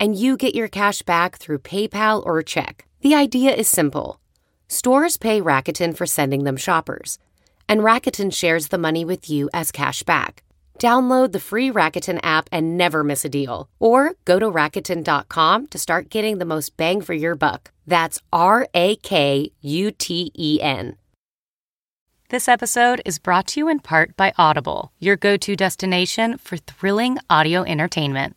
and you get your cash back through PayPal or check. The idea is simple. Stores pay Rakuten for sending them shoppers, and Rakuten shares the money with you as cash back. Download the free Rakuten app and never miss a deal. Or go to Rakuten.com to start getting the most bang for your buck. That's R A K U T E N. This episode is brought to you in part by Audible, your go to destination for thrilling audio entertainment.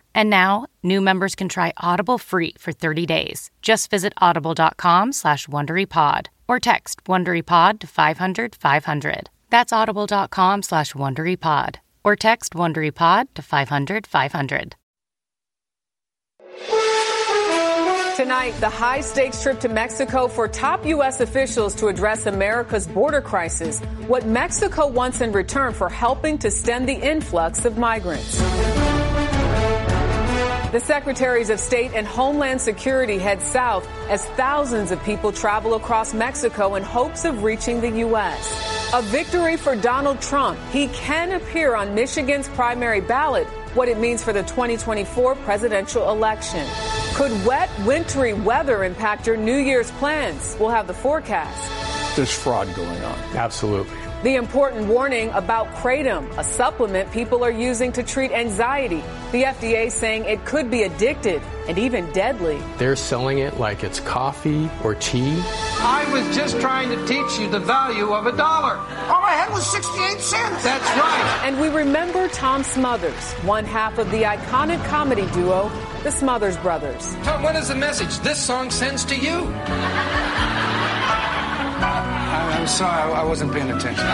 And now, new members can try Audible free for 30 days. Just visit audible.com slash WonderyPod or text WonderyPod to 500 500. That's audible.com slash WonderyPod or text WonderyPod to 500 500. Tonight, the high stakes trip to Mexico for top U.S. officials to address America's border crisis. What Mexico wants in return for helping to stem the influx of migrants. The secretaries of state and homeland security head south as thousands of people travel across Mexico in hopes of reaching the U.S. A victory for Donald Trump. He can appear on Michigan's primary ballot. What it means for the 2024 presidential election. Could wet, wintry weather impact your New Year's plans? We'll have the forecast. There's fraud going on. Absolutely. The important warning about Kratom, a supplement people are using to treat anxiety. The FDA saying it could be addictive and even deadly. They're selling it like it's coffee or tea. I was just trying to teach you the value of a dollar. All I had was 68 cents. That's right. And we remember Tom Smothers, one half of the iconic comedy duo, the Smothers Brothers. Tom, what is the message this song sends to you? I, am sorry, I, I wasn't paying attention.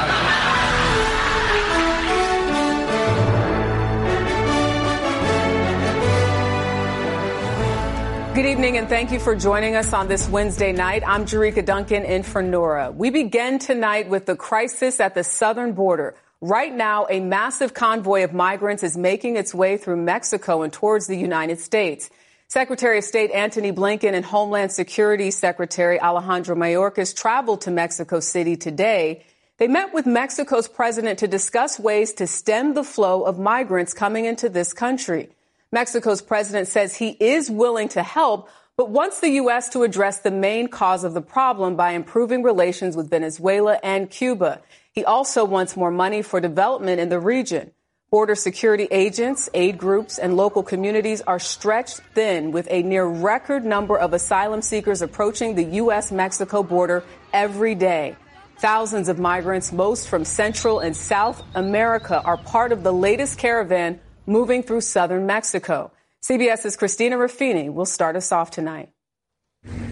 Good evening and thank you for joining us on this Wednesday night. I'm Jericka Duncan in for Norah. We begin tonight with the crisis at the southern border. Right now, a massive convoy of migrants is making its way through Mexico and towards the United States. Secretary of State Antony Blinken and Homeland Security Secretary Alejandro Mayorkas traveled to Mexico City today. They met with Mexico's president to discuss ways to stem the flow of migrants coming into this country. Mexico's president says he is willing to help, but wants the U.S. to address the main cause of the problem by improving relations with Venezuela and Cuba. He also wants more money for development in the region. Border security agents, aid groups, and local communities are stretched thin with a near record number of asylum seekers approaching the U.S. Mexico border every day. Thousands of migrants, most from Central and South America, are part of the latest caravan moving through southern Mexico. CBS's Christina Ruffini will start us off tonight.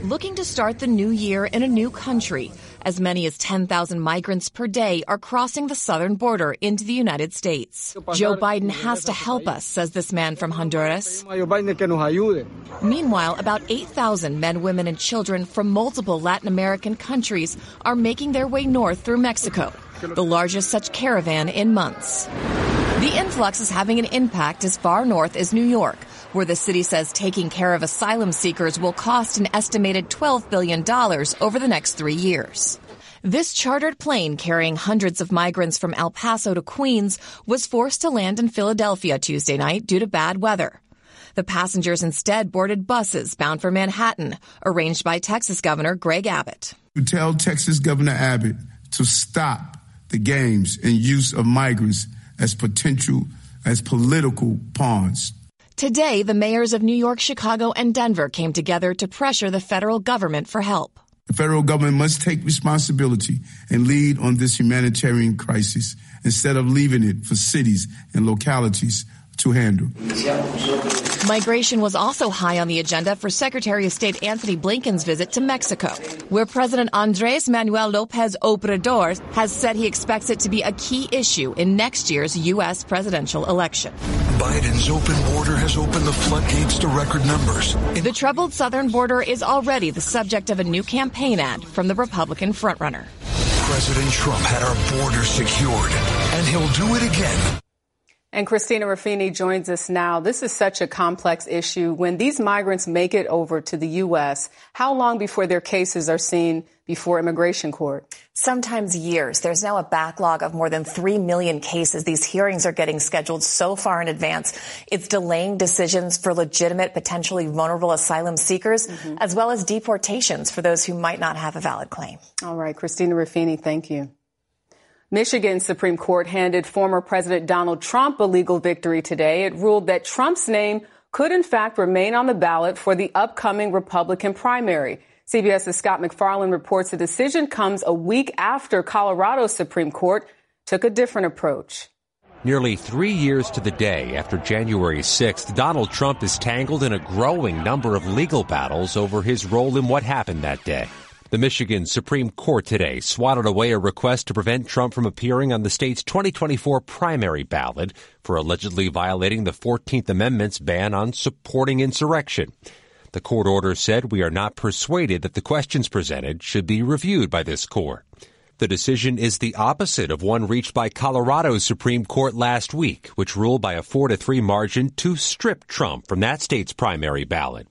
Looking to start the new year in a new country, as many as 10,000 migrants per day are crossing the southern border into the United States. Joe Biden has to help us, says this man from Honduras. Meanwhile, about 8,000 men, women, and children from multiple Latin American countries are making their way north through Mexico, the largest such caravan in months. The influx is having an impact as far north as New York, where the city says taking care of asylum seekers will cost an estimated $12 billion over the next three years. This chartered plane carrying hundreds of migrants from El Paso to Queens was forced to land in Philadelphia Tuesday night due to bad weather. The passengers instead boarded buses bound for Manhattan, arranged by Texas Governor Greg Abbott. Tell Texas Governor Abbott to stop the games and use of migrants as potential, as political pawns. Today, the mayors of New York, Chicago, and Denver came together to pressure the federal government for help. The federal government must take responsibility and lead on this humanitarian crisis instead of leaving it for cities and localities to handle. Migration was also high on the agenda for Secretary of State Antony Blinken's visit to Mexico, where President Andres Manuel Lopez Obrador has said he expects it to be a key issue in next year's U.S. presidential election. Biden's open border has opened the floodgates to record numbers. The troubled southern border is already the subject of a new campaign ad from the Republican frontrunner. President Trump had our border secured, and he'll do it again. And Christina Ruffini joins us now. This is such a complex issue. When these migrants make it over to the U.S., how long before their cases are seen before immigration court? Sometimes years. There's now a backlog of more than 3 million cases. These hearings are getting scheduled so far in advance. It's delaying decisions for legitimate, potentially vulnerable asylum seekers, mm-hmm. as well as deportations for those who might not have a valid claim. All right. Christina Ruffini, thank you. Michigan Supreme Court handed former President Donald Trump a legal victory today. It ruled that Trump's name could in fact remain on the ballot for the upcoming Republican primary. CBS's Scott MacFarlane reports the decision comes a week after Colorado's Supreme Court took a different approach. Nearly three years to the day after January 6th, Donald Trump is tangled in a growing number of legal battles over his role in what happened that day. The Michigan Supreme Court today swatted away a request to prevent Trump from appearing on the state's 2024 primary ballot for allegedly violating the 14th Amendment's ban on supporting insurrection. The court order said we are not persuaded that the questions presented should be reviewed by this court. The decision is the opposite of one reached by Colorado's Supreme Court last week, which ruled by a 4 to 3 margin to strip Trump from that state's primary ballot.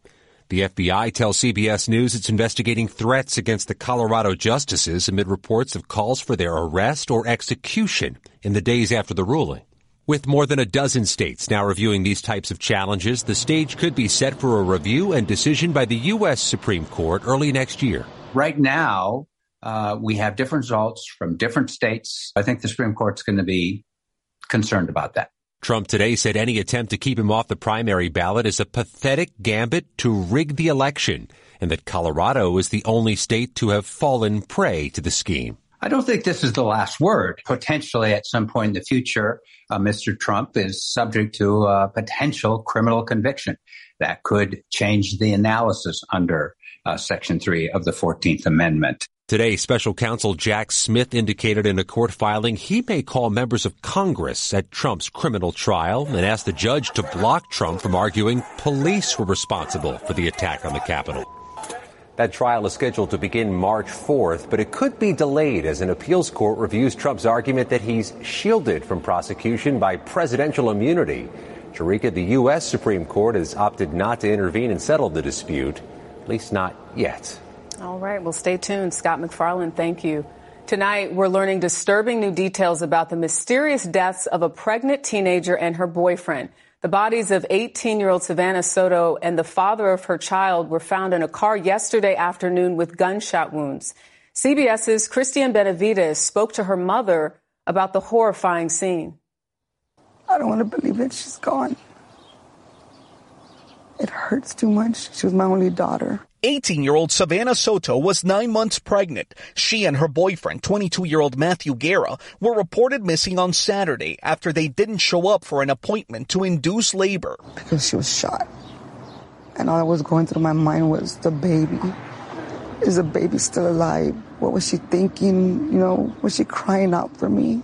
The FBI tells CBS News it's investigating threats against the Colorado justices amid reports of calls for their arrest or execution in the days after the ruling. With more than a dozen states now reviewing these types of challenges, the stage could be set for a review and decision by the U.S. Supreme Court early next year. Right now, uh, we have different results from different states. I think the Supreme Court's going to be concerned about that. Trump today said any attempt to keep him off the primary ballot is a pathetic gambit to rig the election, and that Colorado is the only state to have fallen prey to the scheme. I don't think this is the last word. Potentially, at some point in the future, uh, Mr. Trump is subject to a potential criminal conviction that could change the analysis under uh, Section 3 of the 14th Amendment. Today, special counsel Jack Smith indicated in a court filing he may call members of Congress at Trump's criminal trial and ask the judge to block Trump from arguing police were responsible for the attack on the Capitol. That trial is scheduled to begin March 4th, but it could be delayed as an appeals court reviews Trump's argument that he's shielded from prosecution by presidential immunity. Jericka, the U.S. Supreme Court has opted not to intervene and settle the dispute, at least not yet. All right. Well, stay tuned. Scott MacFarlane, thank you. Tonight, we're learning disturbing new details about the mysterious deaths of a pregnant teenager and her boyfriend. The bodies of 18 year old Savannah Soto and the father of her child were found in a car yesterday afternoon with gunshot wounds. CBS's Cristian Benavides spoke to her mother about the horrifying scene. I don't want to believe that she's gone. It hurts too much. She was my only daughter. 18 year old Savannah Soto was nine months pregnant. She and her boyfriend, 22 year old Matthew Guerra, were reported missing on Saturday after they didn't show up for an appointment to induce labor. Because she was shot. And all that was going through my mind was the baby. Is the baby still alive? What was she thinking? You know, was she crying out for me?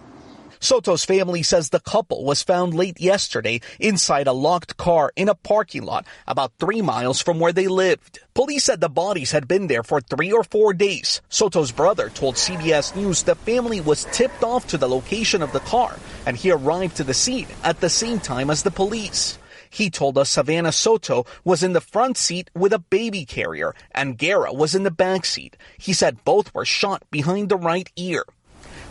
Soto's family says the couple was found late yesterday inside a locked car in a parking lot about three miles from where they lived. Police said the bodies had been there for three or four days. Soto's brother told CBS News the family was tipped off to the location of the car and he arrived to the scene at the same time as the police. He told us Savannah Soto was in the front seat with a baby carrier and Guerra was in the back seat. He said both were shot behind the right ear.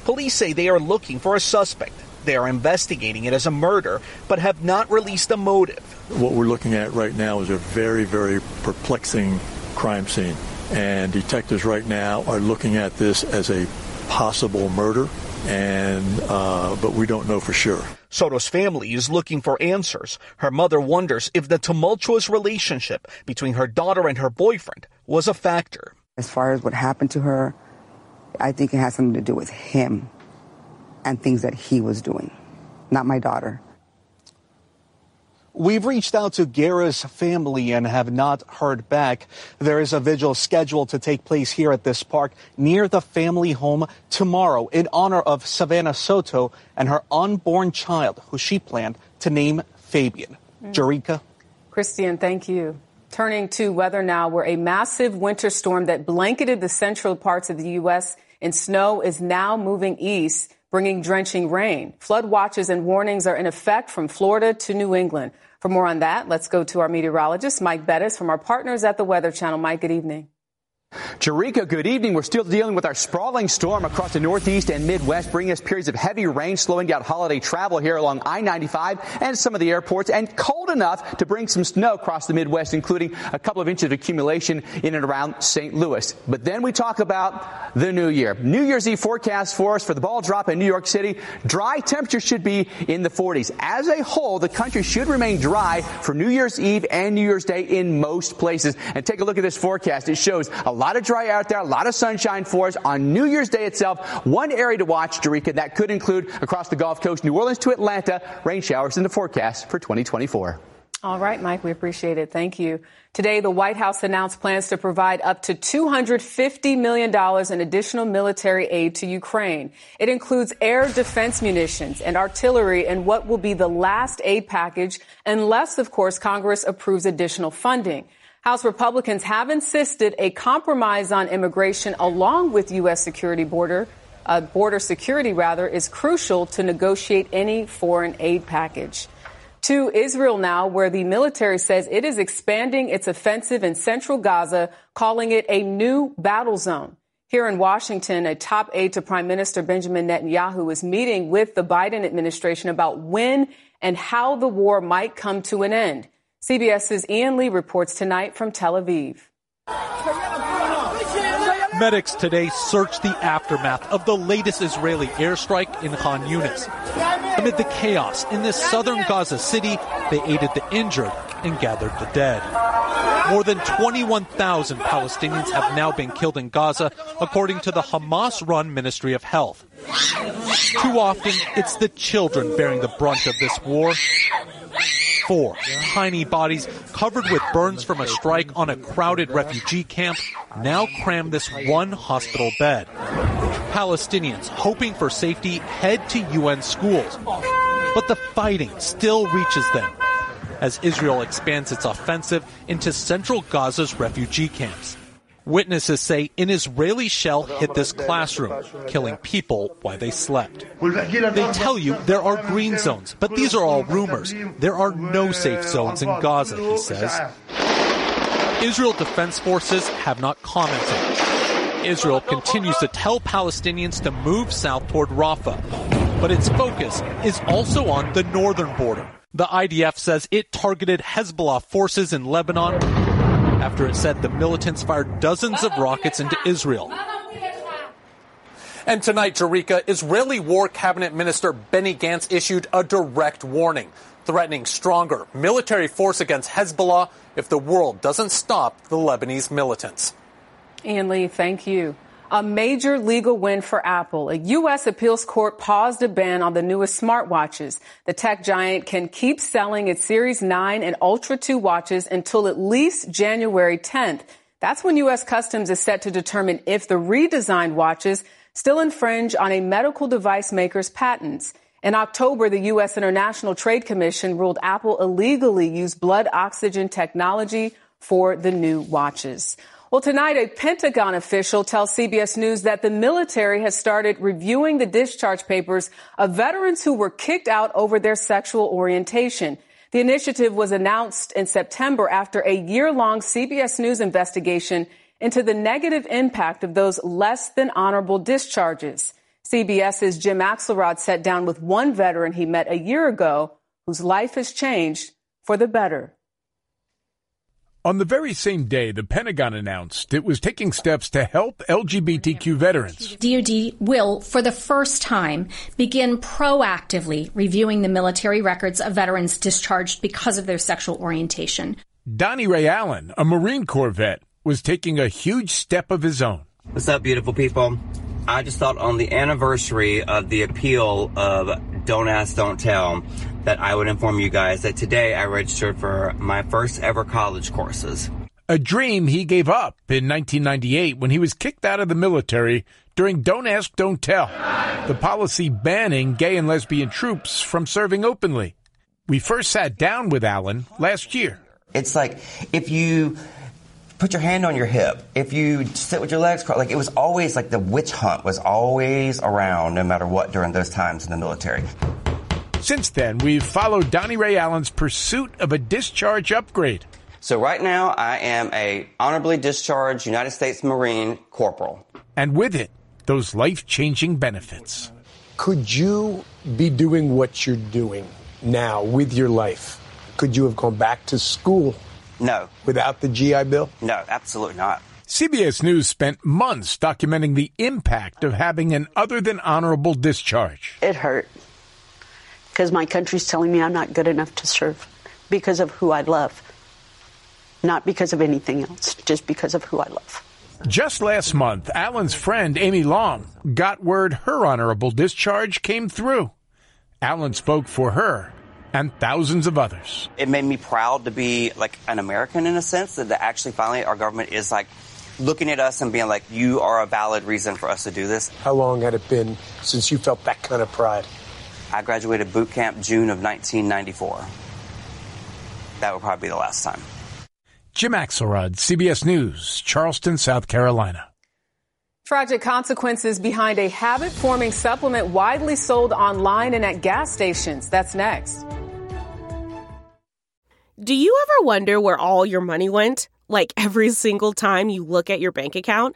Police say they are looking for a suspect. They are investigating it as a murder, but have not released a motive. What we're looking at right now is a very, very perplexing crime scene. And detectives right now are looking at this as a possible murder, and uh, but we don't know for sure. Soto's family is looking for answers. Her mother wonders if the tumultuous relationship between her daughter and her boyfriend was a factor. As far as what happened to her, I think it has something to do with him and things that he was doing, not my daughter. We've reached out to Guerra's family and have not heard back. There is a vigil scheduled to take place here at this park near the family home tomorrow in honor of Savannah Soto and her unborn child, who she planned to name Fabian. Mm. Jericka? Christian, thank you. Turning to weather now, where a massive winter storm that blanketed the central parts of the U.S. in snow is now moving east bringing drenching rain. Flood watches and warnings are in effect from Florida to New England. For more on that, let's go to our meteorologist, Mike Bettes, from our partners at the Weather Channel. Mike, good evening. Jericka, good evening. We're still dealing with our sprawling storm across the Northeast and Midwest, bringing us periods of heavy rain, slowing down holiday travel here along I-95 and some of the airports, and cold enough to bring some snow across the Midwest, including a couple of inches of accumulation in and around St. Louis. But then we talk about the new year. New Year's Eve forecast for us for the ball drop in New York City. Dry temperatures should be in the 40s. As a whole, the country should remain dry for New Year's Eve and New Year's Day in most places. And take a look at this forecast. It shows a lot of dry out there, a lot of sunshine for us on New Year's Day itself. One area to watch, Jericka, that could include across the Gulf Coast, New Orleans to Atlanta, rain showers in the forecast for 2024. All right, Mike, we appreciate it. Thank you. Today, the White House announced plans to provide up to $250 million in additional military aid to Ukraine. It includes air defense munitions and artillery and what will be the last aid package unless, of course, Congress approves additional funding. House Republicans have insisted a compromise on immigration along with U.S. security border, uh, border security rather, is crucial to negotiate any foreign aid package. To Israel now, where the military says it is expanding its offensive in central Gaza, calling it a new battle zone. Here in Washington, a top aide to Prime Minister Benjamin Netanyahu is meeting with the Biden administration about when and how the war might come to an end. CBS's Ian Lee reports tonight from Tel Aviv. Medics today searched the aftermath of the latest Israeli airstrike in Khan Yunis. Amid the chaos in this southern Gaza city, they aided the injured and gathered the dead. More than 21,000 Palestinians have now been killed in Gaza, according to the Hamas run Ministry of Health. Too often, it's the children bearing the brunt of this war four tiny bodies covered with burns from a strike on a crowded refugee camp now cram this one hospital bed. Palestinians hoping for safety head to UN schools. But the fighting still reaches them as Israel expands its offensive into central Gaza's refugee camps. Witnesses say an Israeli shell hit this classroom, killing people while they slept. They tell you there are green zones, but these are all rumors. There are no safe zones in Gaza, he says. Israel Defense Forces have not commented. Israel continues to tell Palestinians to move south toward Rafah, but its focus is also on the northern border. The IDF says it targeted Hezbollah forces in Lebanon after it said the militants fired dozens of rockets into Israel. And tonight, Jericka, Israeli War Cabinet Minister Benny Gantz issued a direct warning, threatening stronger military force against Hezbollah if the world doesn't stop the Lebanese militants. Ian Lee, thank you. A major legal win for Apple. A U.S. appeals court paused a ban on the newest smartwatches. The tech giant can keep selling its Series 9 and Ultra 2 watches until at least January 10th. That's when U.S. Customs is set to determine if the redesigned watches still infringe on a medical device maker's patents. In October, the U.S. International Trade Commission ruled Apple illegally used blood oxygen technology for the new watches. Well, tonight, a Pentagon official tells CBS News that the military has started reviewing the discharge papers of veterans who were kicked out over their sexual orientation. The initiative was announced in September after a year long CBS News investigation into the negative impact of those less than honorable discharges. CBS's Jim Axelrod sat down with one veteran he met a year ago whose life has changed for the better. On the very same day, the Pentagon announced it was taking steps to help LGBTQ veterans. DoD will, for the first time, begin proactively reviewing the military records of veterans discharged because of their sexual orientation. Donnie Ray Allen, a Marine Corps vet, was taking a huge step of his own. What's up, beautiful people? I just thought on the anniversary of the appeal of Don't Ask, Don't Tell that I would inform you guys that today I registered for my first ever college courses. A dream he gave up in 1998 when he was kicked out of the military during Don't Ask, Don't Tell, the policy banning gay and lesbian troops from serving openly. We first sat down with Allen last year. It's like if you put your hand on your hip, if you sit with your legs crossed, like it was always like the witch hunt was always around no matter what during those times in the military. Since then, we've followed Donnie Ray Allen's pursuit of a discharge upgrade. So right now, I am a honorably discharged United States Marine corporal. And with it, those life-changing benefits. Could you be doing what you're doing now with your life? Could you have gone back to school? No. Without the GI Bill? No, absolutely not. CBS News spent months documenting the impact of having an other than honorable discharge. It hurt because my country's telling me I'm not good enough to serve because of who I love not because of anything else, just because of who I love. Just last month, Allen's friend Amy Long got word her honorable discharge came through. Alan spoke for her and thousands of others. It made me proud to be like an American in a sense that actually finally our government is like looking at us and being like, you are a valid reason for us to do this. How long had it been since you felt that kind of pride? I graduated boot camp June of 1994. That would probably be the last time. Jim Axelrod, CBS News, Charleston, South Carolina. Tragic consequences behind a habit forming supplement widely sold online and at gas stations. That's next. Do you ever wonder where all your money went? Like every single time you look at your bank account?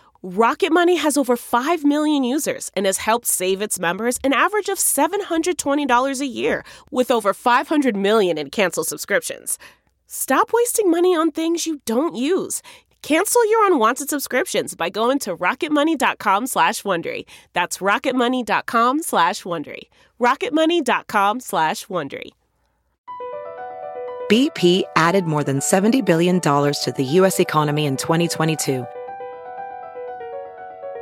Rocket Money has over 5 million users and has helped save its members an average of $720 a year, with over 500 million in canceled subscriptions. Stop wasting money on things you don't use. Cancel your unwanted subscriptions by going to rocketmoney.com slash Wondery. That's rocketmoney.com slash Wondery. rocketmoney.com slash Wondery. BP added more than $70 billion to the U.S. economy in 2022.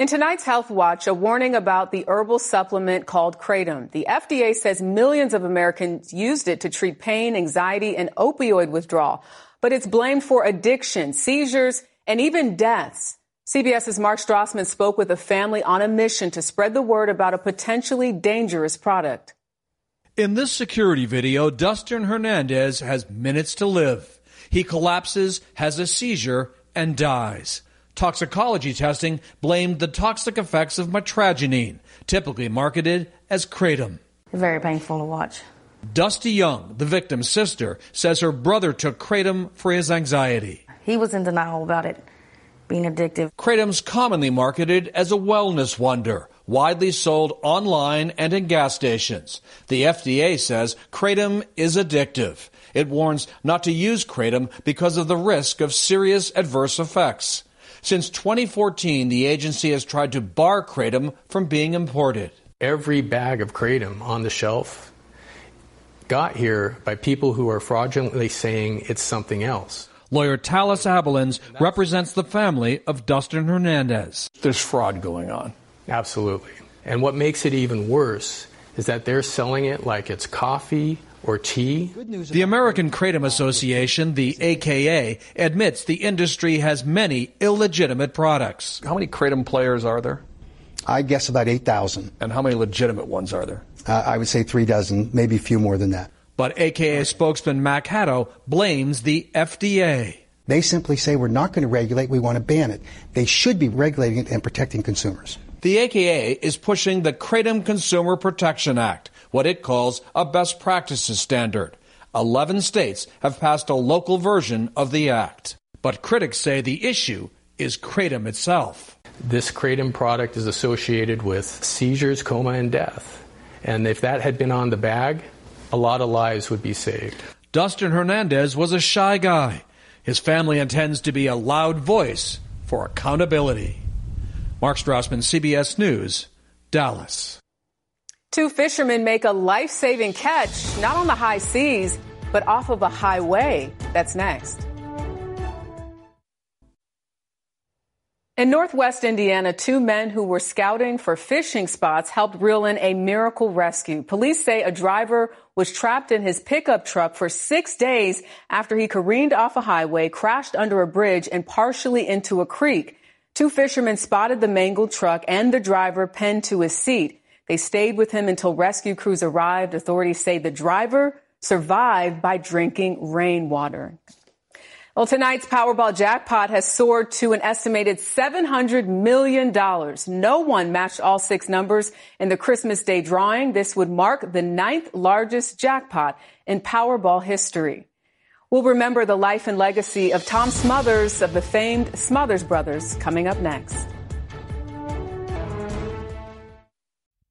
In tonight's Health Watch, a warning about the herbal supplement called Kratom. The FDA says millions of Americans used it to treat pain, anxiety, and opioid withdrawal. But it's blamed for addiction, seizures, and even deaths. CBS's Mark Strassmann spoke with a family on a mission to spread the word about a potentially dangerous product. In this security video, Dustin Hernandez has minutes to live. He collapses, has a seizure, and dies. Toxicology testing blamed the toxic effects of mitragynine, typically marketed as kratom. Very painful to watch. Dusty Young, the victim's sister, says her brother took kratom for his anxiety. He was in denial about it being addictive. Kratom's commonly marketed as a wellness wonder, widely sold online and in gas stations. The FDA says kratom is addictive. It warns not to use kratom because of the risk of serious adverse effects. Since 2014, the agency has tried to bar kratom from being imported. Every bag of kratom on the shelf got here by people who are fraudulently saying it's something else. Lawyer Talis Abelins represents the family of Dustin Hernandez. There's fraud going on. Absolutely. And what makes it even worse is that they're selling it like it's coffee or tea. The American Kratom Association, the AKA, admits the industry has many illegitimate products. How many Kratom players are there? I guess about 8,000. And how many legitimate ones are there? Uh, I would say three dozen, maybe a few more than that. But AKA spokesman Mac Haddow blames the FDA. They simply say we're not going to regulate, we want to ban it. They should be regulating it and protecting consumers. The AKA is pushing the Kratom Consumer Protection Act, what it calls a best practices standard. 11 states have passed a local version of the act. But critics say the issue is Kratom itself. This Kratom product is associated with seizures, coma, and death. And if that had been on the bag, a lot of lives would be saved. Dustin Hernandez was a shy guy. His family intends to be a loud voice for accountability. Mark Strassmann, CBS News, Dallas. Two fishermen make a life saving catch, not on the high seas, but off of a highway. That's next. In northwest Indiana, two men who were scouting for fishing spots helped reel in a miracle rescue. Police say a driver was trapped in his pickup truck for six days after he careened off a highway, crashed under a bridge, and partially into a creek. Two fishermen spotted the mangled truck and the driver pinned to his seat. They stayed with him until rescue crews arrived. Authorities say the driver survived by drinking rainwater. Well, tonight's Powerball jackpot has soared to an estimated $700 million. No one matched all six numbers in the Christmas Day drawing. This would mark the ninth largest jackpot in Powerball history. We'll remember the life and legacy of Tom Smothers of the famed Smothers Brothers coming up next.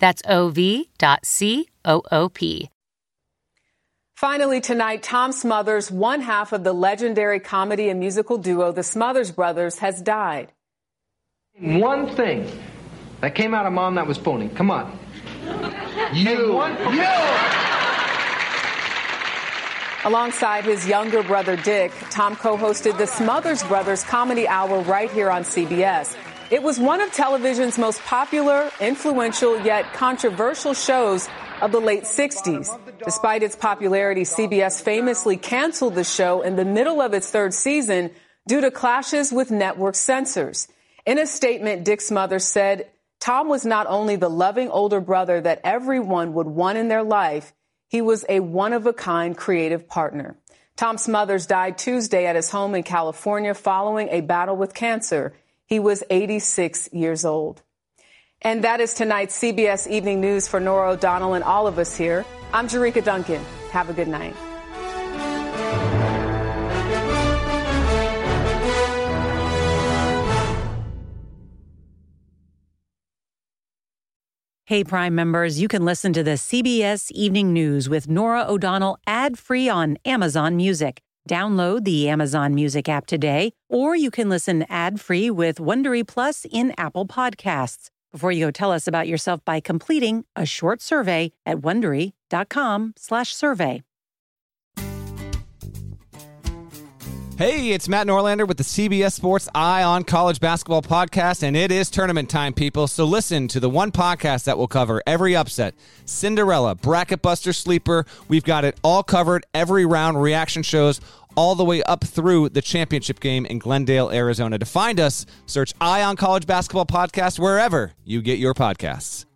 That's ov.coop. Finally, tonight, Tom Smothers, one half of the legendary comedy and musical duo, the Smothers Brothers, has died. One thing that came out of mom that was phony. Come on. You. One, you. Alongside his younger brother Dick, Tom co-hosted the Smothers Brothers Comedy Hour right here on CBS. It was one of television's most popular, influential, yet controversial shows of the late 60s. Despite its popularity, CBS famously canceled the show in the middle of its third season due to clashes with network censors. In a statement, Dick's mother said, Tom was not only the loving older brother that everyone would want in their life, he was a one of a kind creative partner. Tom Smothers died Tuesday at his home in California following a battle with cancer. He was 86 years old. And that is tonight's CBS Evening News for Norah O'Donnell and all of us here. I'm Jericka Duncan. Have a good night. Hey, Prime members, you can listen to the CBS Evening News with Norah O'Donnell ad free on Amazon Music. Download the Amazon Music app today, or you can listen ad free with Wondery Plus in Apple Podcasts. Before you go, tell us about yourself by completing a short survey at wondery.com/survey. Hey, it's Matt Norlander with the CBS Sports Eye on College Basketball podcast, and it is tournament time, people. So listen to the one podcast that will cover every upset, Cinderella, Bracket Buster, Sleeper. We've got it all covered, every round, reaction shows, all the way up through the championship game in Glendale, Arizona. To find us, search Eye on College Basketball podcast wherever you get your podcasts.